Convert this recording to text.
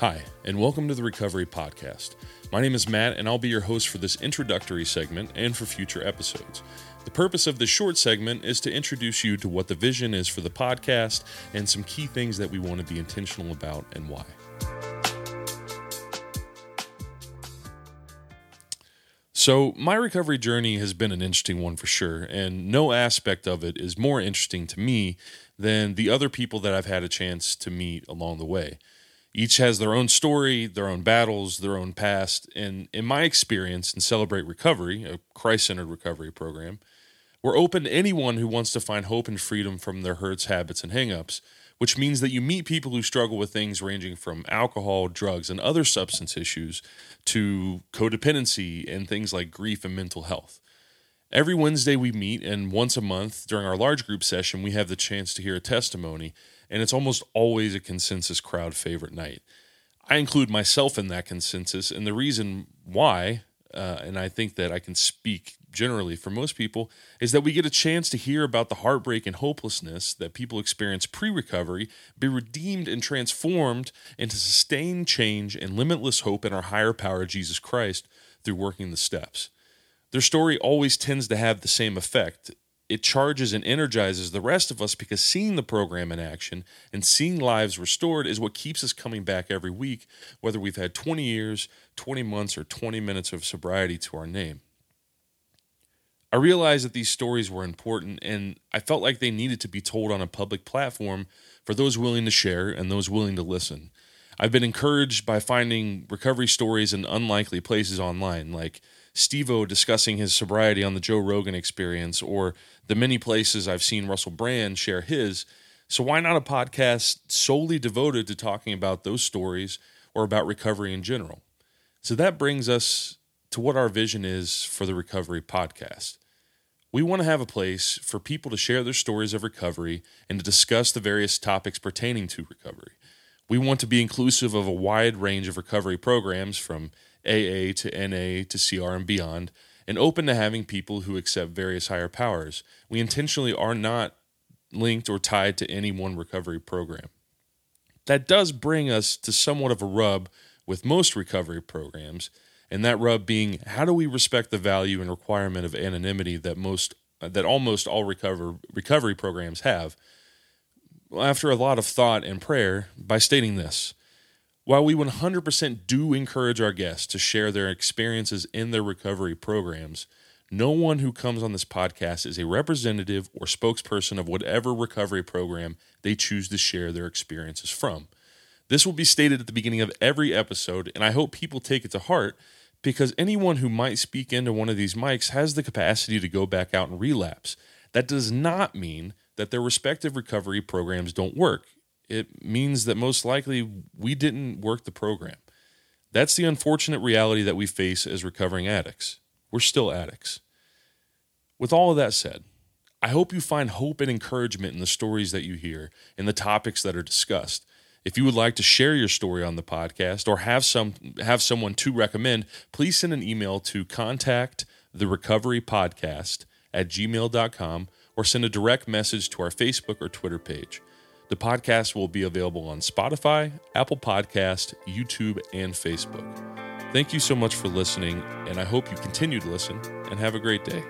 Hi, and welcome to the Recovery Podcast. My name is Matt, and I'll be your host for this introductory segment and for future episodes. The purpose of this short segment is to introduce you to what the vision is for the podcast and some key things that we want to be intentional about and why. So, my recovery journey has been an interesting one for sure, and no aspect of it is more interesting to me than the other people that I've had a chance to meet along the way each has their own story, their own battles, their own past. And in my experience in Celebrate Recovery, a Christ centered recovery program, we're open to anyone who wants to find hope and freedom from their hurts, habits, and hangups, which means that you meet people who struggle with things ranging from alcohol, drugs, and other substance issues to codependency and things like grief and mental health. Every Wednesday we meet, and once a month during our large group session, we have the chance to hear a testimony and it's almost always a consensus crowd favorite night. I include myself in that consensus, and the reason why, uh, and I think that I can speak generally for most people, is that we get a chance to hear about the heartbreak and hopelessness that people experience pre recovery, be redeemed and transformed into sustained change and limitless hope in our higher power, Jesus Christ, through working the steps. Their story always tends to have the same effect it charges and energizes the rest of us because seeing the program in action and seeing lives restored is what keeps us coming back every week, whether we've had 20 years, 20 months, or 20 minutes of sobriety to our name. I realized that these stories were important and I felt like they needed to be told on a public platform for those willing to share and those willing to listen. I've been encouraged by finding recovery stories in unlikely places online, like Steve-O discussing his sobriety on the Joe Rogan experience, or the many places I've seen Russell Brand share his. So, why not a podcast solely devoted to talking about those stories or about recovery in general? So, that brings us to what our vision is for the Recovery Podcast. We want to have a place for people to share their stories of recovery and to discuss the various topics pertaining to recovery. We want to be inclusive of a wide range of recovery programs from AA to NA to CR and beyond, and open to having people who accept various higher powers. We intentionally are not linked or tied to any one recovery program. That does bring us to somewhat of a rub with most recovery programs, and that rub being how do we respect the value and requirement of anonymity that most that almost all recover, recovery programs have. After a lot of thought and prayer, by stating this while we 100% do encourage our guests to share their experiences in their recovery programs, no one who comes on this podcast is a representative or spokesperson of whatever recovery program they choose to share their experiences from. This will be stated at the beginning of every episode, and I hope people take it to heart because anyone who might speak into one of these mics has the capacity to go back out and relapse. That does not mean that their respective recovery programs don't work it means that most likely we didn't work the program. That's the unfortunate reality that we face as recovering addicts. We're still addicts. With all of that said, I hope you find hope and encouragement in the stories that you hear and the topics that are discussed. If you would like to share your story on the podcast or have some have someone to recommend, please send an email to contact the recovery podcast at gmail.com or send a direct message to our Facebook or Twitter page. The podcast will be available on Spotify, Apple Podcast, YouTube, and Facebook. Thank you so much for listening, and I hope you continue to listen and have a great day.